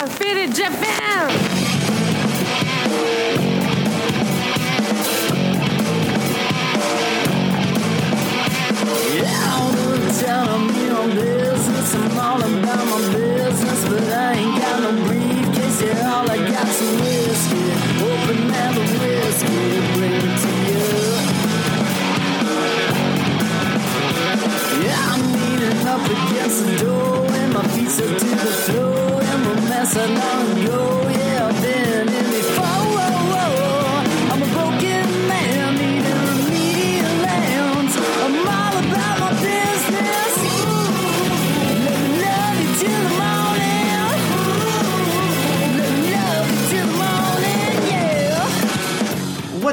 got faded Japan. I'm in on business. I'm all about my business, but I ain't got no briefcase. Yeah, all I got's some whiskey. Open the whiskey, bring it to you. Yeah, I'm leaning up against the door, and my feet stuck to the floor, and the mess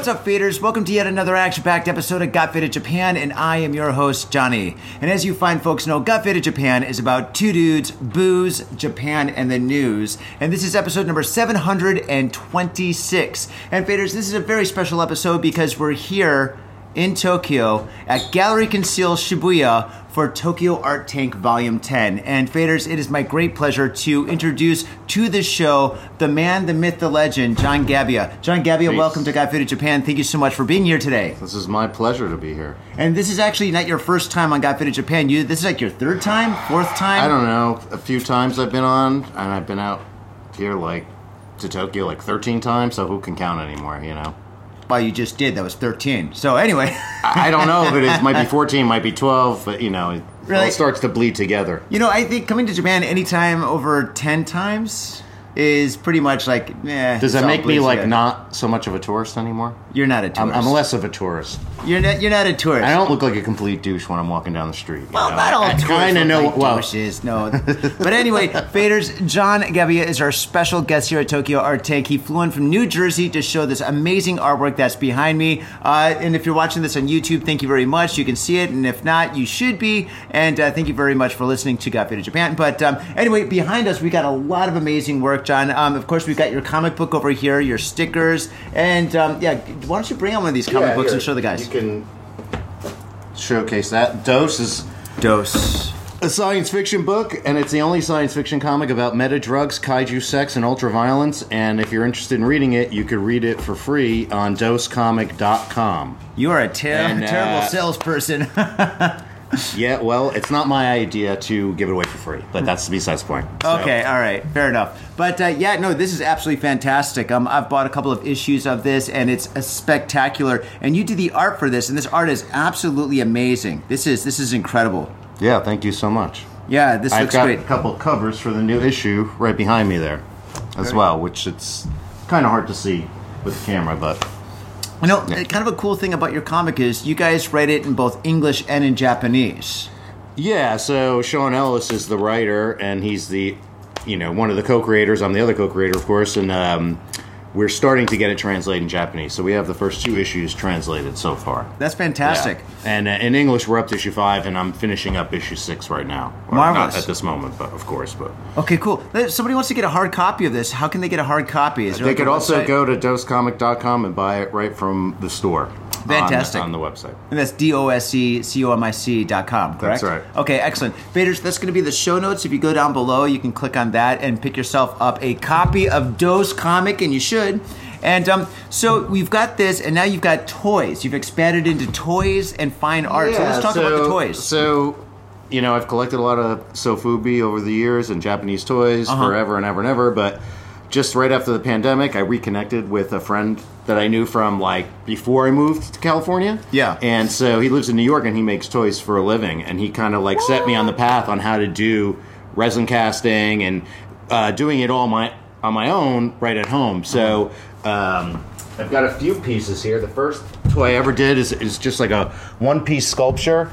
What's up, faders? Welcome to yet another action-packed episode of Got Faded Japan, and I am your host, Johnny. And as you fine folks know, Got Faded Japan is about two dudes, booze, Japan, and the news. And this is episode number 726. And faders, this is a very special episode because we're here in Tokyo at Gallery Conceal Shibuya for Tokyo Art Tank Volume 10. And faders, it is my great pleasure to introduce to the show the man, the myth, the legend, John Gebbia. John Gebbia, Peace. welcome to Got Faded Japan. Thank you so much for being here today. This is my pleasure to be here. And this is actually not your first time on Got Faded Japan. You this is like your third time, fourth time. I don't know. A few times I've been on, and I've been out here like to Tokyo like 13 times. So who can count anymore? You know. Well, you just did. That was thirteen. So anyway, I don't know if it is. Might be 14, might be 12, but you know, it Really? all starts to bleed together. you know, I think coming to Japan anytime over ten times is pretty much like. Eh, Does that make me like not so much of a tourist anymore? You're not a I'm, tourist. I'm less of a tourist. You're not. You're not a tourist. I don't look like a complete douche when I'm walking down the street. Well, know? not all I, tourists kind of look know. like well, douches, no. but anyway, faders, John Gebbia is our special guest here at Tokyo Art Tank. He flew in from New Jersey to show this amazing artwork that's behind me. Uh, and if you're watching this on YouTube, thank you very much. You can see it, and if not, you should be. And uh, thank you very much for listening to Got Faded Japan. But um, anyway, behind us, we got a lot of amazing work, John. Um, of course, we've got your comic book over here, your stickers, and um, yeah, why don't you bring on one of these comic yeah, books here, and show the guys? You can showcase that. Dose is Dose. a science fiction book, and it's the only science fiction comic about meta drugs, kaiju sex, and ultraviolence. And if you're interested in reading it, you could read it for free on dosecomic.com. You are a ter- And, uh, terrible salesperson. Yeah, well, it's not my idea to give it away for free, but that's besides the point. So- Okay, all right, fair enough. But uh, yeah, no, this is absolutely fantastic. Um, I've bought a couple of issues of this, and it's a spectacular. And you did the art for this, and this art is absolutely amazing. This is this is incredible. Yeah, thank you so much. Yeah, this I've looks got great. a couple covers for the new issue right behind me there as well, which it's kind of hard to see with the camera, but You know, kind of a cool thing about your comic is you guys write it in both English and in Japanese. Yeah, so Sean Ellis is the writer, and he's the, you know, one of the co-creators. I'm the other co-creator, of course, and um, we're starting to get it translated in Japanese. So we have the first two issues translated so far. That's fantastic. Yeah. And uh, in English, we're up to issue five, and I'm finishing up issue six right now. Well, Marvelous. Not at this moment, but of course, but Okay, cool. If somebody wants to get a hard copy of this, how can they get a hard copy? Is there they like could also go to dosecomic.com and buy it right from the store. On- Fantastic. on, the website. And that's D O S E C O M I C dot com, correct? That's right. Okay, excellent. Faders, that's going to be the show notes. If you go down below, you can click on that and pick yourself up a copy of Dose Comic, and you should. And um, so we've got this, and now you've got toys. You've expanded into toys and fine art. so let's talk about the toys. So, you know, I've collected a lot of sofubi over the years and Japanese toys Uh-huh. forever and ever and ever, but just right after the pandemic, I reconnected with a friend that I knew from like before I moved to California. Yeah. And so he lives in New York and he makes toys for a living, and he kind of like set me on the path on how to do resin casting and uh, doing it all my on my own right at home. So. Um, I've got a few pieces here. The first toy I ever did is, is just like a one piece sculpture.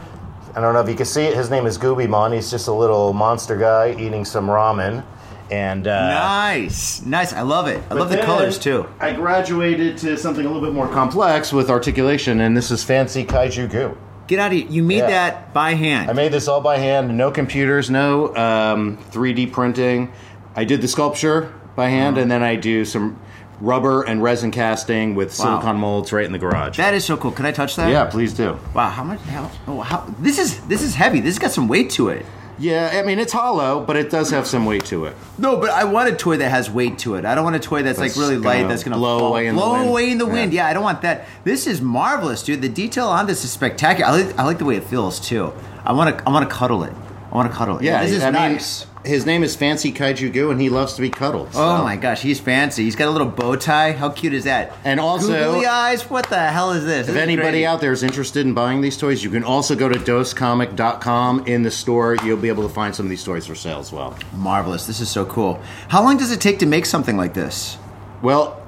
I don't know if you can see it. His name is Goobymon. He's just a little monster guy eating some ramen. And uh, nice, nice. I love it. I love the colors too. I graduated to something a little bit more complex with articulation, and this is fancy kaiju goo. Get out of here. You made Yeah. that by hand. I made this all by hand. No computers, no um, 3D printing. I did the sculpture by hand, and then I do some rubber and resin casting with Wow. silicone molds right in the garage. that is so cool. Can I touch that? yeah, please do. Wow. How much? How, oh, how? This is this is heavy. This has got some weight to it. Yeah, I mean it's hollow, but it does have some weight to it. No, but I want a toy that has weight to it. I don't want a toy that's, That's like really light gonna that's going to blow away in the blow wind. away in the Yeah. wind. Yeah, I don't want that. This is marvelous, dude. The detail on this is spectacular. I like, I like the way it feels too. I want to I want to cuddle it. I want to cuddle it. Yeah, this is I mean, nice. His name is Fancy Kaiju Goo, and he loves to be cuddled. Oh my gosh, he's fancy. He's got a little bow tie. How cute is that? And also- googly eyes. What the hell is this? If anybody out there is interested in buying these toys, you can also go to dosecomic.com in the store. You'll be able to find some of these toys for sale as well. marvelous. This is so cool. How long does it take to make something like this? Well,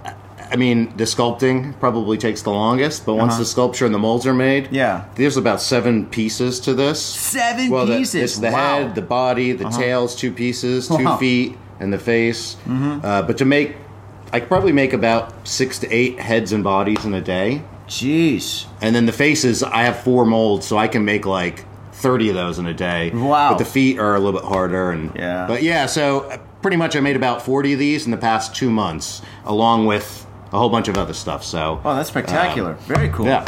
I mean, the sculpting probably takes the longest, but once Uh-huh. the sculpture and the molds are made, Yeah. there's about seven pieces to this. Seven well, the- pieces. it's the Wow. Uh-huh. head, the body, the tails, two pieces, two Wow. Mm-hmm. feet, and the face. Uh, but to make, I could probably make about six to eight heads and bodies in a day. Jeez. And then the faces, I have four molds, so I can make like 30 of those in a day. Wow. But the feet are a little bit harder. And Yeah. But yeah, so pretty much I made about 40 of these in the past two months, along with a whole bunch of other stuff. So. Oh, that's spectacular. Um, Very cool. yeah.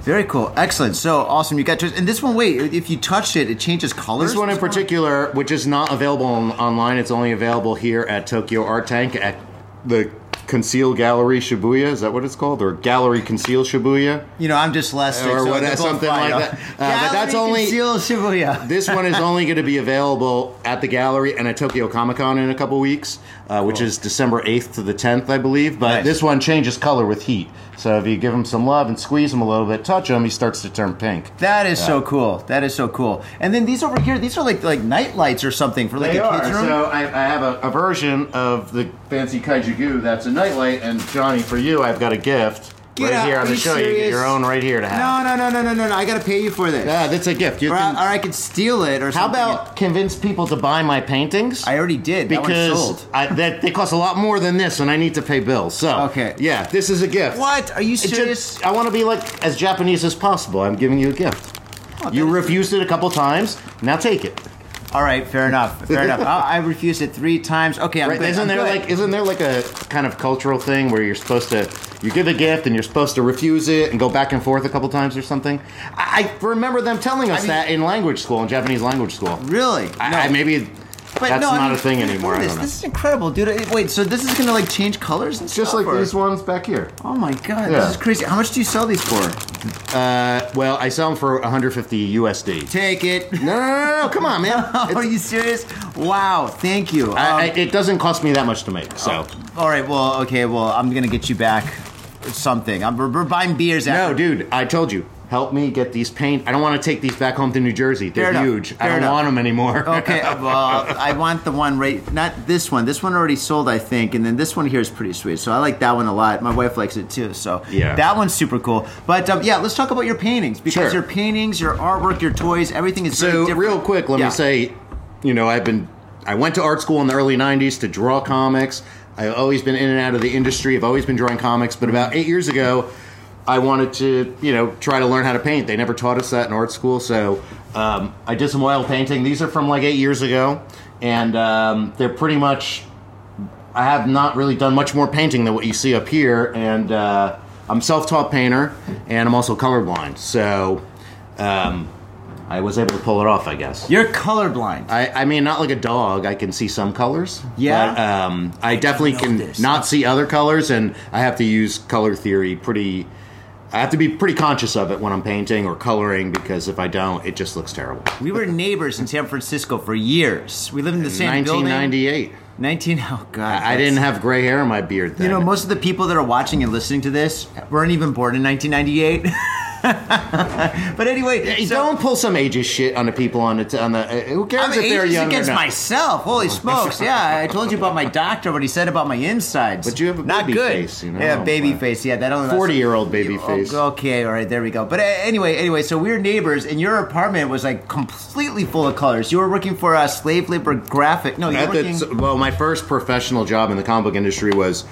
Very cool. Excellent. So awesome. You got to, and this one, wait, if you touched it, it changes colors? This one in particular, which is not available on, online, it's only available here at Tokyo Art Tank at the Conceal Gallery Shibuya. Is that what it's called? Or Gallery Conceal Shibuya? You know, I'm dyslexic. Or so what- something like that. Uh, but that's only- Conceal Shibuya. This one is only going to be available at the gallery and at Tokyo Comic Con in a couple weeks, uh, which is December 8th to the 10th, I believe. But Nice. this one changes color with heat. So if you give him some love and squeeze him a little bit, touch him, he starts to turn pink. That is so cool. That is so cool. And then these over here, these are like like night lights or something for like They a are. kid's room. So I, I have a, a version of the fancy kaiju goo that's a nightlight, and Johnny, for you, I've got a gift Get right out. here on Are the you show. You get serious? your own right here to have. no, no, no, no, no, no, no. I got to pay you for this. Yeah, that's a gift. You or, I, can- or I could steal it or how something. about convince people to buy my paintings? I already did. That one's because sold. I, that they cost a lot more than this, and I need to pay bills. So Okay. yeah, this is a gift. What? Are you serious? just- I want to be like as Japanese as possible. I'm giving you a gift. Oh, you refused it a couple times. Now take it. All right, fair enough. Fair enough. I, I refused it three times. Okay, I'm Right? good. Isn't I'm there good. like isn't there like a kind of cultural thing where you're supposed to you give a gift and you're supposed to refuse it and go back and forth a couple times or something? I, I remember them telling us I mean- that in language school, in Japanese language school. really? I, I, maybe But that's no, I not mean, a thing anymore. I This. don't know. this is incredible, dude. Wait, so this is gonna like change colors and Just stuff? like or- these ones back here. Oh my god, Yeah. this is crazy. How much do you sell these for? Uh, well, I sell them for 150 USD. Take it. No, no, no, no, come on, man. Are It's- you serious? Wow, thank you. I, I, Um, it doesn't cost me that much to make, so. all right, well, okay, well, I'm gonna get you back something. I'm, we're, we're buying beers. No, dude, I told you. Help me get these paint. I don't want to take these back home to New Jersey. They're Fair enough. huge. I don't enough. want them anymore. Okay, well, I want the one right, not this one. This one already sold, I think, and then this one here is pretty sweet. So I like that one a lot. My wife likes it too. So Yeah. that one's super cool. But um, yeah, let's talk about your paintings because Sure. your paintings, your artwork, your toys, everything is So real quick, let Yeah. me say, you know, I've been, I went to art school in the early '90s to draw comics. I've always been in and out of the industry. I've always been drawing comics, but about eight years ago, I wanted to, you know, try to learn how to paint. They never taught us that in art school, so um, I did some oil painting. These are from like eight years ago, and um, they're pretty much. I have not really done much more painting than what you see up here, and uh, I'm self-taught painter, and I'm also colorblind. So. Um, I was able to pull it off, I guess. You're colorblind. I, I mean, not like a dog. I can see some colors. Yeah? But, um, I definitely know can this. not see other colors, and I have to use color theory pretty. I have to be pretty conscious of it when I'm painting or coloring because if I don't, it just looks terrible. We were neighbors in San Francisco for years. We lived in the same building. 1998. 19. Oh God. I, I didn't have gray hair in my beard then. You know, most of the people that are watching and listening to this weren't even born in 1998. but anyway, Hey, so- don't pull some ageist shit on the people on the on the. Uh, who cares I'm if they're young against or not? myself. Holy smokes! Yeah, I told you about my doctor. What he said about my insides. But you have a not baby good. face, you know? Yeah, baby face. Yeah, that only. 40-year-old baby Oh, face. Okay, all right, there we go. But uh, anyway, anyway, so we were neighbors, and your apartment was like completely full of colors. You were working for a slave labor graphic. No, you were At the- working. well, my first professional job in the comic book industry was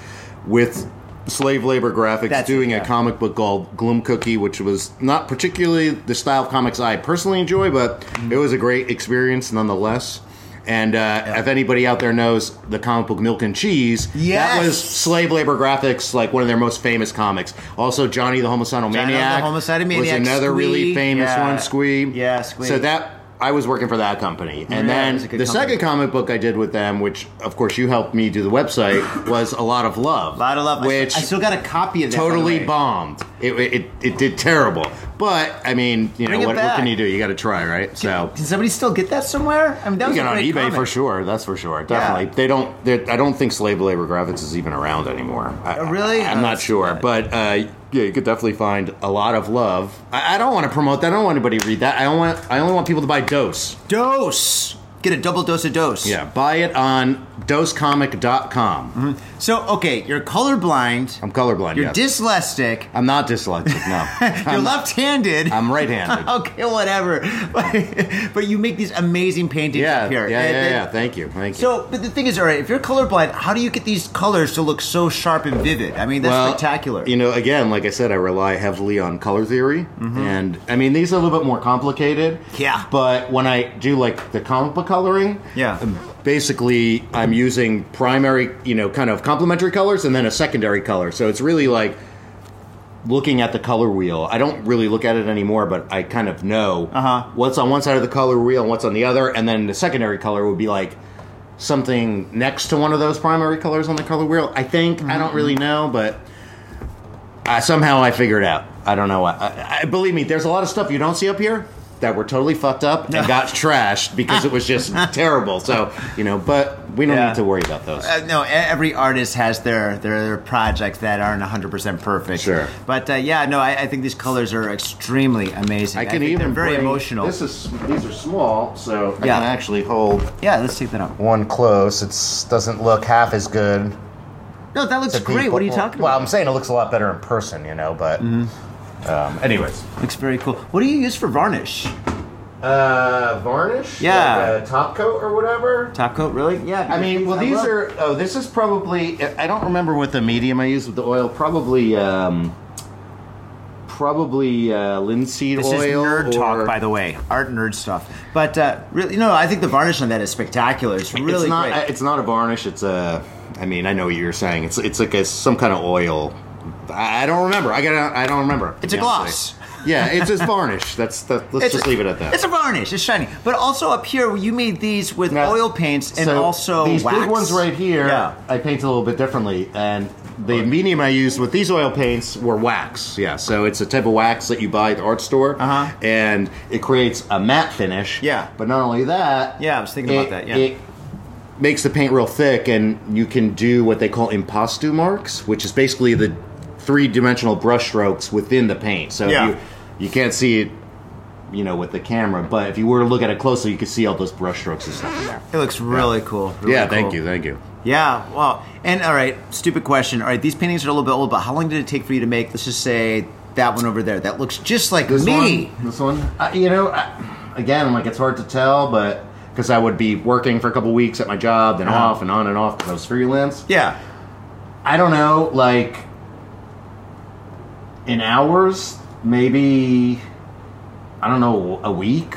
with slave labor graphics, That's it, doing yeah. a comic book called Gloom Cookie, which was not particularly the style of comics I personally enjoy, but Mm-hmm. it was a great experience nonetheless. And uh, if anybody out there knows the comic book Milk and Cheese, Yes. that was slave labor graphics, like one of their most famous comics. Also, Johnny the Homicidal Maniac, Johnny the Homicidal Maniac was another really famous yeah. one. Squee, Yeah, Squee. So that I was working for that company, and Yeah, then the good second comic book I did with them, which of course you helped me do the website, was a lot of love. A lot of love. Which I still got a copy of that. totally bombed. It, it it did terrible. But I mean, you Bring know what, what can you do? You got to try, right? So. Can somebody still get that somewhere? I mean, that You get a on eBay comic. for sure. That's for sure. Definitely. They don't. I don't think slave labor graphics is even around anymore. I, Oh, really? I, am Oh, not sure, sad. but uh, yeah, you could definitely find a lot of love. I, I don't want to promote that. I don't want anybody to read that. I don't want. I only want people to buy Dose. Dose. Get a double dose of dose. Yeah, buy it on dosecomic.com. So, okay, you're colorblind. I'm colorblind. You're yes. dyslexic. I'm not dyslexic. No, You're left-handed. I'm right-handed. okay, whatever. But, you make these amazing paintings yeah, up yeah, here. yeah, And- yeah. Thank you. Thank you. So, but the thing is, all right, if you're colorblind, how do you get these colors to look so sharp and vivid? I mean, that's Well, spectacular. You know, again, like I said, I rely heavily on color theory, and I mean these are a little bit more complicated. Mm-hmm. Yeah. But when I do like the comic book coloring, Yeah. basically I'm using primary, you know, kind of complementary colors, and then a secondary color. So it's really like looking at the color wheel. I don't really look at it anymore, but I kind of know Uh-huh. what's on one side of the color wheel and what's on the other, and then the secondary color would be like something next to one of those primary colors on the color wheel. I think I don't really know, but uh, somehow I figured it out. I don't know why. I, I, believe me, there's a lot of stuff you don't see up here that were totally fucked up and got trashed because it was just terrible. So you know, but we don't Yeah. need to worry about those. Uh, no, every artist has their, their their projects that aren't 100% perfect. Sure. But uh, yeah, no, I, I think these colors are extremely amazing. I can think even they're very bring- emotional. This is these are small, so I Yeah. can actually hold yeah, let's take that up. one close. It doesn't look half as good. No, that looks great. people. What are you talking Well, about? I'm saying it looks a lot better in person, you know. But um, anyways, Looks very cool. What do you use for varnish? uh, varnish, Yeah. like a top coat or whatever. Top coat, really? Yeah. I mean, well, I these love- are. Oh, this is probably. I don't remember what the medium I used with the oil. Probably, um, probably uh, linseed This oil. is nerd or, talk, by the way. Art nerd stuff. But uh, really, no, I think the varnish on that is spectacular. It's really it's not. great. It's not a varnish. It's a. I mean, I know what you're saying. It's it's like a, some kind of oil. I don't remember. I got. I don't remember. It's a gloss. Yeah, it's just varnish. That's that. Let's It's just leave it at that. It's a varnish. It's shiny. But also up here, you made these with Now, oil paints and so also these wax. big ones right here. Yeah. I paint a little bit differently, and the medium I used with these oil paints were wax. Yeah, so it's a type of wax that you buy at the art store, Uh-huh. and it creates a matte finish. Yeah. but not only that. Yeah, I was thinking about that, yeah. it makes the paint real thick, and you can do what they call impasto marks, which is basically the three-dimensional brush strokes within the paint. So Yeah. you you can't see it. You know, with the camera, but if you were to look at it closely, you could see all those brush strokes and stuff in there. It looks really cool. really yeah, thank cool. you, thank you. Yeah, wow. And all right, stupid question. All right, these paintings are a little bit old, but how long did it take for you to make? Let's just say that one over there. That looks just like This me. one, this one, uh, you know, I, again, like it's hard to tell, but because I would be working for a couple weeks at my job, then Uh-huh. off and on and off because I was freelance. Yeah. I don't know, like in hours, maybe I don't know, a week.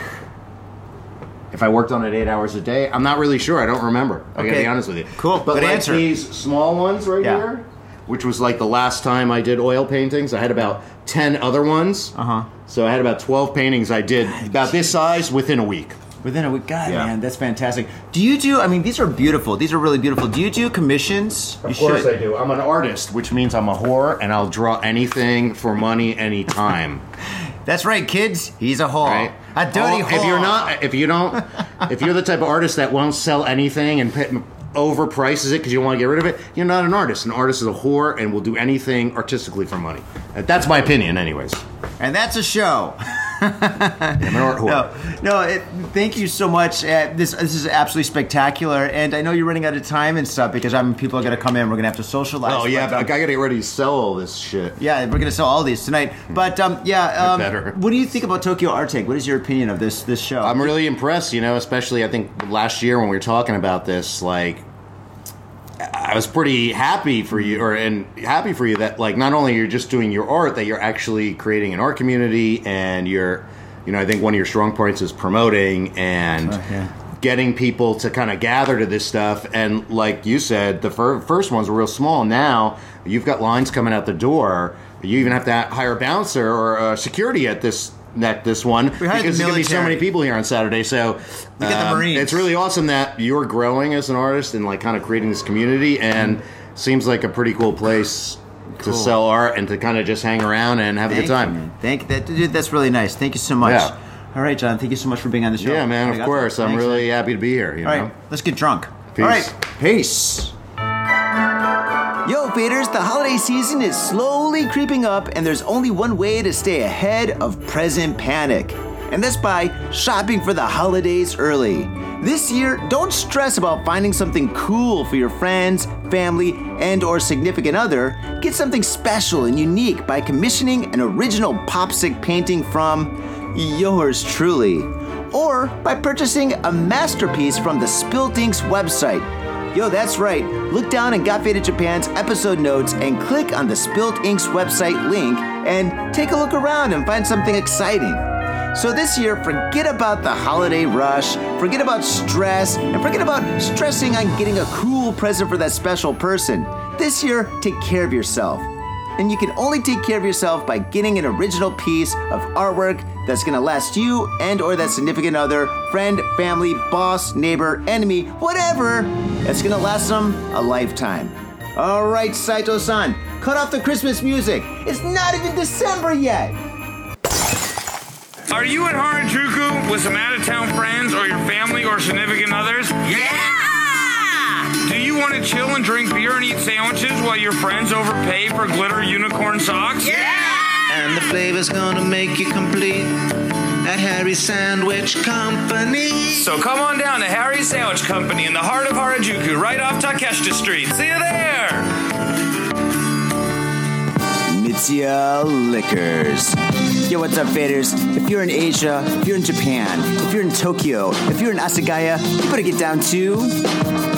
If I worked on it eight hours a day, I'm not really sure. I don't remember. I gotta be honest with you. Cool. But Good like answer. these small ones right Yeah. here, which was like the last time I did oil paintings, I had about ten other ones. Uh huh. So I had about 12 paintings I did about this size within a week. Within a week, God, Yeah. man, that's fantastic. Do you do? I mean, these are beautiful. These are really beautiful. Do you do commissions? you course should. I do. I'm an artist, which means I'm a whore and I'll draw anything for money anytime. That's right, kids. He's a whore. Right? A dirty Oh, whore. If you're not, if you don't, if you're the type of artist that won't sell anything and overprices it because you want to get rid of it, you're not an artist. An artist is a whore and will do anything artistically for money. That's my opinion, anyways. and that's a show. I'm an art whore. No, no. It, thank you so much. Uh, this this is absolutely spectacular, and I know you're running out of time and stuff because I'm people are gonna come in. We're gonna have to socialize. Oh yeah, But, um, I gotta get ready to sell all this shit. yeah, we're gonna sell all these tonight. But um, yeah, um, better. what do you think about Tokyo Art Tank? What is your opinion of this this show? I'm really impressed, you know, especially I think last year when we were talking about this, like I was pretty happy for you or and happy for you that like not only you're just doing your art, that you're actually creating an art community and you're you know, I think one of your strong points is promoting and Oh, yeah. getting people to kind of gather to this stuff and like you said, the fir- first ones were real small. Now you've got lines coming out the door. You even have to hire a bouncer or uh, security at this neck this one because there's going to be so many people here on Saturday. So We got the um, Marines. It's really awesome that you're growing as an artist and like kind of creating this community, and seems like a pretty cool place to sell art and to kind of just hang around and have a good time. You. Thank that, dude. That's really nice. Thank you so much. Yeah. All right, John. Thank you so much for being on the show. Yeah, man. Of course, that. I'm Thanks, really man. happy to be here. You All know. right, let's get drunk. Peace. All right, peace. Yo, faders, the holiday season is slowly creeping up, and there's only one way to stay ahead of present panic, and that's by shopping for the holidays early. This year, don't stress about finding something cool for your friends, family, and or significant other. Get something special and unique by commissioning an original popsic painting from yours truly, or by purchasing a masterpiece from the Spilt Inks website. Yo, that's right. Look down in Got Faded Japan's episode notes and click on the Spilt Inks website link and take a look around and find something exciting. So this year, forget about the holiday rush, forget about stress, and forget about stressing on getting a cool present for that special person. This year, take care of yourself. And you can only take care of yourself by getting an original piece of artwork that's gonna last you and or that significant other, friend, family, boss, neighbor, enemy, whatever, that's gonna last them a lifetime. All right, Saito-san, cut off the Christmas music. It's not even December yet. Are you in Harajuku with some out of town friends or your family or significant others? Yeah! Do you want to chill and drink beer and eat sandwiches while your friends overpay for glitter unicorn socks? And the flavor's gonna make you complete at Harry's Sandwich Company. So come on down to Harry's Sandwich Company in the heart of Harajuku, right off Takeshita Street. See you there! Mitsuya Liquors. Yo, what's up, faders? If you're in Asia, if you're in Japan, if you're in Tokyo, if you're in Asagaya, you better get down to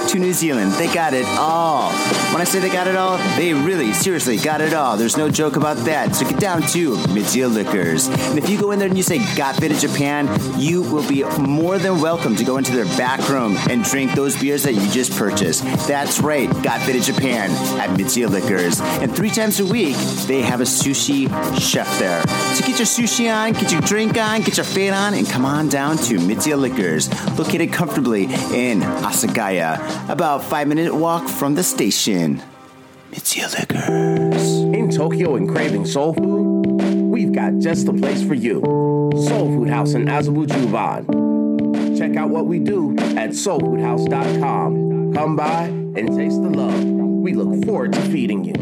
to New Zealand. They got it all. When I say they got it all, they really, seriously got it all. There's no joke about that. So get down to Mitsuya Liquors. And if you go in there and you say Got Faded Japan, you will be more than welcome to go into their back room and drink those beers that you just purchased. That's right, Got Faded Japan at Mitsuya Liquors. And three times a week, they have a sushi chef there. So get your sushi on, get your drink on, get your fade on, and come on down to Mitsuya Liquors, located comfortably in Asagaya, about five minute walk from the station. Mitsuya Liquors. In Tokyo and craving soul food, we've got just the place for you. Soul Food House in Azabu Juban. Check out what we do at soulfoodhouse.com. Come by and taste the love. We look forward to feeding you.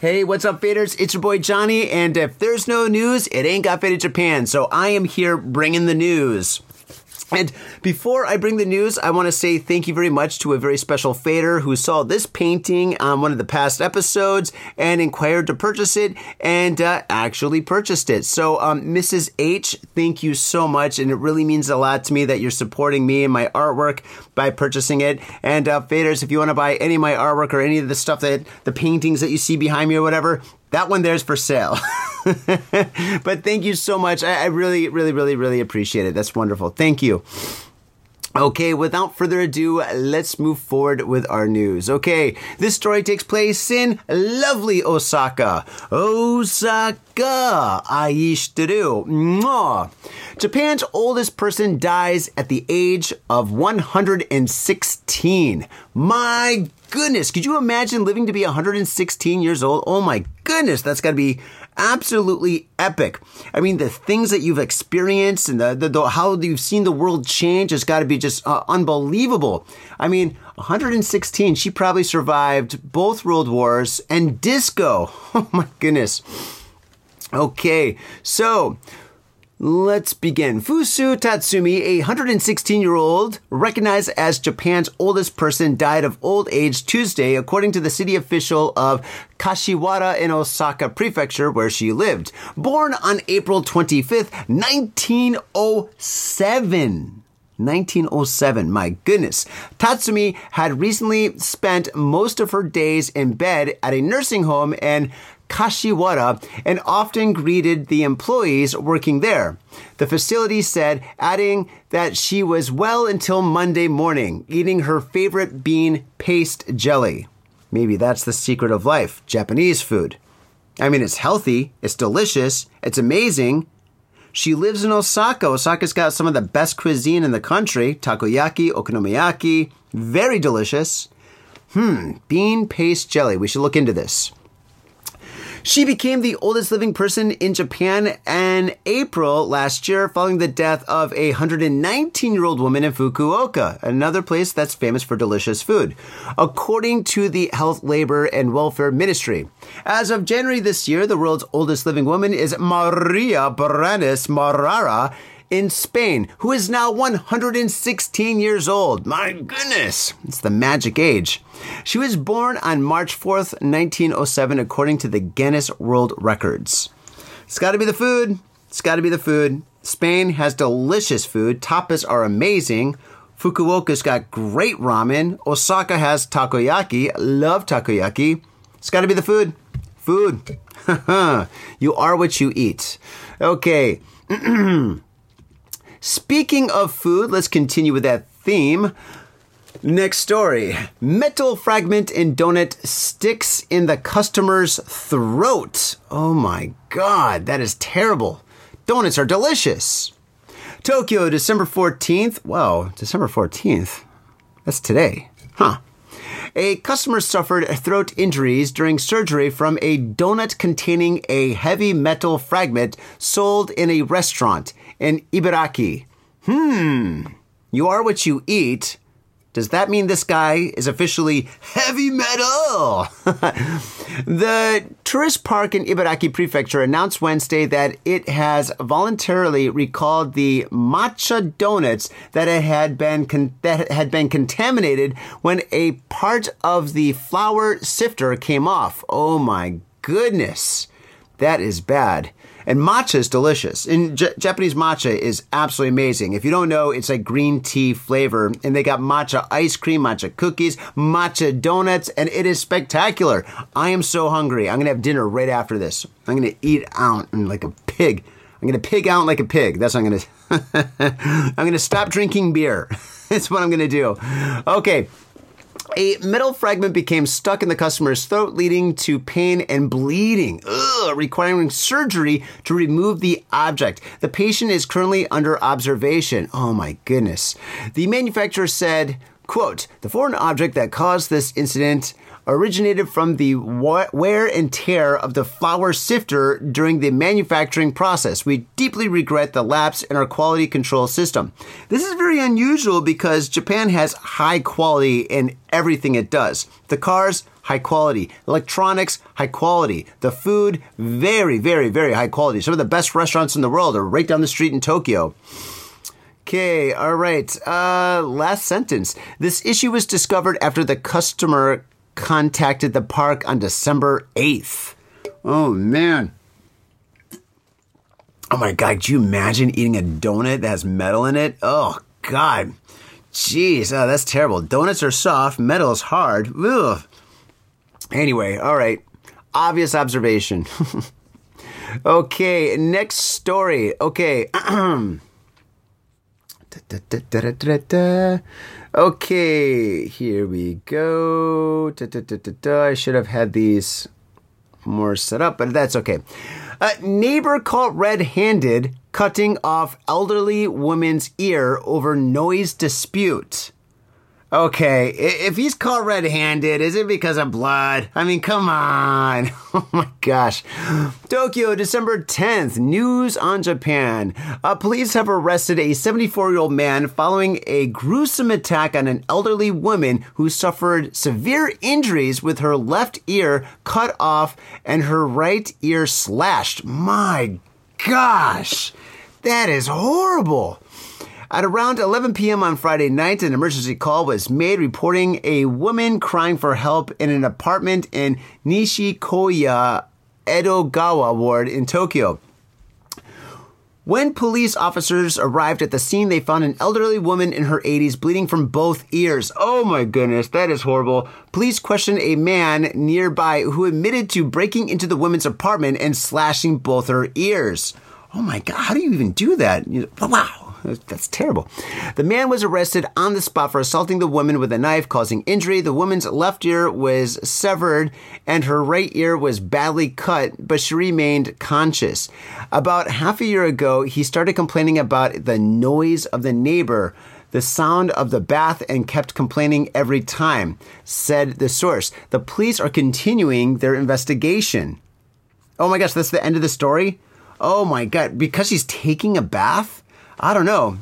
Hey, what's up, faders? It's your boy Johnny, and if there's no news, it ain't got faded Japan. So I am here bringing the news. And before I bring the news, I want to say thank you very much to a very special fader who saw this painting on one of the past episodes and inquired to purchase it and uh, actually purchased it. So, um, Mrs. H, thank you so much. And it really means a lot to me that you're supporting me and my artwork by purchasing it. And, uh, faders, if you want to buy any of my artwork or any of the stuff that the paintings that you see behind me or whatever, that one there's for sale. but thank you so much. I, I really, really, really, really appreciate it. That's wonderful. Thank you. Okay, without further ado, let's move forward with our news. Okay, this story takes place in lovely Osaka. Osaka! Aishiteru. Mwah. Japan's oldest person dies at the age of 116. My goodness, could you imagine living to be 116 years old? Oh my goodness, that's gotta be absolutely epic. I mean, the things that you've experienced and the, the, the how you've seen the world change has got to be just uh, unbelievable. I mean, 116, she probably survived both world wars and disco. Oh my goodness. Okay, so Let's begin. Fusa Tatsumi, a 116 year old, recognized as Japan's oldest person, died of old age Tuesday, according to the city official of Kashiwara in Osaka Prefecture, where she lived. Born on April 25th, 1907. 1907. My goodness. Tatsumi had recently spent most of her days in bed at a nursing home in Kashiwara and often greeted the employees working there. The facility said, adding that she was well until Monday morning, eating her favorite bean paste jelly. Maybe that's the secret of life Japanese food. I mean, it's healthy, it's delicious, it's amazing. She lives in Osaka. Osaka's got some of the best cuisine in the country takoyaki, okonomiyaki, very delicious. Hmm, bean paste jelly. We should look into this. She became the oldest living person in Japan in April last year following the death of a 119 year old woman in Fukuoka, another place that's famous for delicious food, according to the Health, Labor, and Welfare Ministry. As of January this year, the world's oldest living woman is Maria Branyas Morera in Spain, who is now 116 years old. My goodness, it's the magic age. She was born on March 4th, 1907, according to the Guinness World Records. It's got to be the food. It's got to be the food. Spain has delicious food. Tapas are amazing. Fukuoka's got great ramen. Osaka has takoyaki. Love takoyaki. It's got to be the food. Food. you are what you eat. Okay. Speaking of food, let's continue with that theme. Next story. Metal fragment in donut sticks in the customer's throat. Oh my god, that is terrible. Donuts are delicious. Tokyo, December 14th. Wow, December 14th. That's today. Huh. A customer suffered throat injuries during surgery from a donut containing a heavy metal fragment sold in a restaurant in Ibaraki. Hmm, you are what you eat. Does that mean this guy is officially heavy metal? the tourist park in Ibaraki Prefecture announced Wednesday that it has voluntarily recalled the matcha donuts that had been con- that had been contaminated when a part of the flour sifter came off. Oh my goodness. That is bad. And matcha is delicious. And J- Japanese matcha is absolutely amazing. If you don't know, it's like green tea flavor. And they got matcha ice cream, matcha cookies, matcha donuts, and it is spectacular. I am so hungry. I'm going to have dinner right after this. I'm going to eat out like a pig. I'm going to pig out like a pig. That's what I'm going to I'm going to stop drinking beer. That's what I'm going to do. Okay. A metal fragment became stuck in the customer's throat, leading to pain and bleeding, Ugh, requiring surgery to remove the object. The patient is currently under observation. Oh my goodness. The manufacturer said, quote, the foreign object that caused this incident originated from the wear and tear of the flour sifter during the manufacturing process. We deeply regret the lapse in our quality control system. This is very unusual because Japan has high quality in everything it does. The cars, high quality. Electronics, high quality. The food, very, very, very high quality. Some of the best restaurants in the world are right down the street in Tokyo. Okay, all right. Uh, last sentence. This issue was discovered after the customer contacted the park on December 8th. Oh, man. Oh my God, could you imagine eating a donut that has metal in it? Oh, God. Jeez, oh, that's terrible. Donuts are soft, metal is hard. Ugh. Anyway, all right. Obvious observation. okay, next story. Okay. Da, da, da, okay, here we go. I should have had these more set up, but that's okay. A neighbor caught red handed cutting off elderly woman's ear over noise dispute. Okay, if he's caught red handed, is it because of blood? I mean, come on. Oh my gosh. Tokyo, December 10th, news on Japan. Uh, police have arrested a 74 year old man following a gruesome attack on an elderly woman who suffered severe injuries with her left ear cut off and her right ear slashed. My gosh, that is horrible. At around 11 p.m. on Friday night, an emergency call was made reporting a woman crying for help in an apartment in Nishikoiwa, Edogawa Ward in Tokyo. When police officers arrived at the scene, they found an elderly woman in her 80s bleeding from both ears. Oh my goodness, that is horrible. Police questioned a man nearby who admitted to breaking into the woman's apartment and slashing both her ears. Oh my God, how do you even do that? Wow. That's terrible. The man was arrested on the spot for assaulting the woman with a knife, causing injury. The woman's left ear was severed and her right ear was badly cut, but she remained conscious. About half a year ago, he started complaining about the noise of the neighbor, the sound of the bath, and kept complaining every time, said the source. The police are continuing their investigation. Oh my gosh, that's the end of the story? Oh my god, because she's taking a bath? I don't know.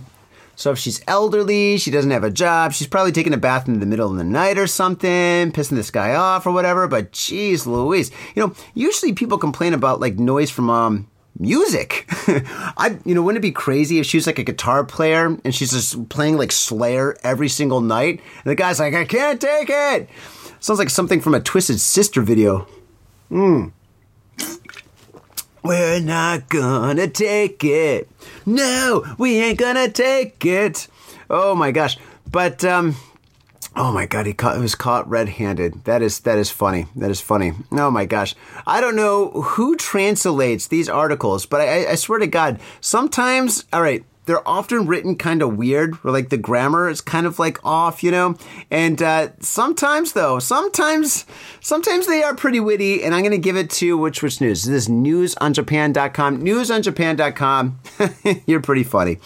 So if she's elderly, she doesn't have a job, she's probably taking a bath in the middle of the night or something, pissing this guy off or whatever, but geez Louise. You know, usually people complain about like noise from um music. I you know, wouldn't it be crazy if she was like a guitar player and she's just playing like Slayer every single night? And the guy's like, I can't take it. Sounds like something from a Twisted Sister video. Hmm. We're not gonna take it. No, we ain't gonna take it. Oh my gosh. But um Oh my god, he caught, he was caught red-handed. That is that is funny. That is funny. Oh my gosh, I don't know who translates these articles, but I, I swear to God, sometimes. All right, they're often written kind of weird, or like the grammar is kind of like off, you know. And uh, sometimes, though, sometimes, sometimes they are pretty witty. And I'm to give it to which which news? This is newsonjapan.com. Newsonjapan.com. You're pretty funny.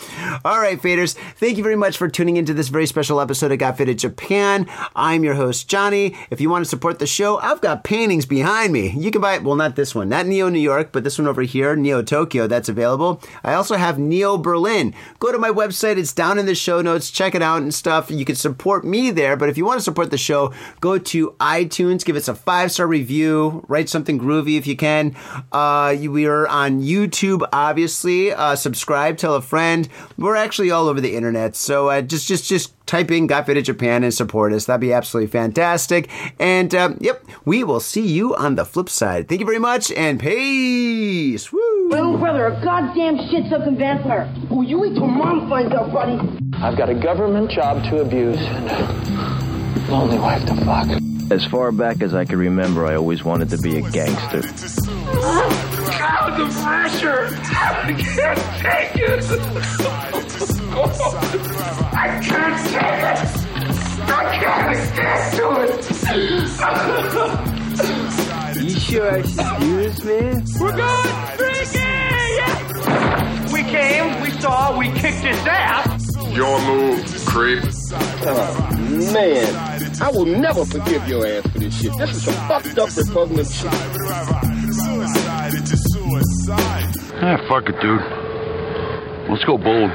All right, faders. Thank you very much for tuning into this very special episode of Got Faded Japan. I'm your host Johnny. If you want to support the show, I've got paintings behind me. You can buy it. well, not this one, not Neo New York, but this one over here, Neo Tokyo. That's available. I also have Neo Berlin. Go to my website. It's down in the show notes. Check it out and stuff. You can support me there. But if you want to support the show, go to iTunes. Give us a five star review. Write something groovy if you can. Uh, we are on YouTube, obviously. Uh, subscribe. Tell a friend. We're actually all over the internet. So uh, just just just type in Got Faded Japan and support us. That'd be absolutely fantastic. And um, yep, we will see you on the flip side. Thank you very much and peace. Woo! My own brother, a goddamn shit-sucking vampire. Oh, you wait till mom finds out, buddy. I've got a government job to abuse and a lonely wife to fuck. As far back as I can remember, I always wanted to be a gangster. God, the pressure! I can't take it! I can't take it! I can't stand to it! You sure I should do this, man? We're going freaking! We came, we saw, we kicked his ass! Your move, creep. Man, I will never forgive your ass for this shit. This is some fucked up repugnant shit. Ah, fuck it, dude. Let's go bold.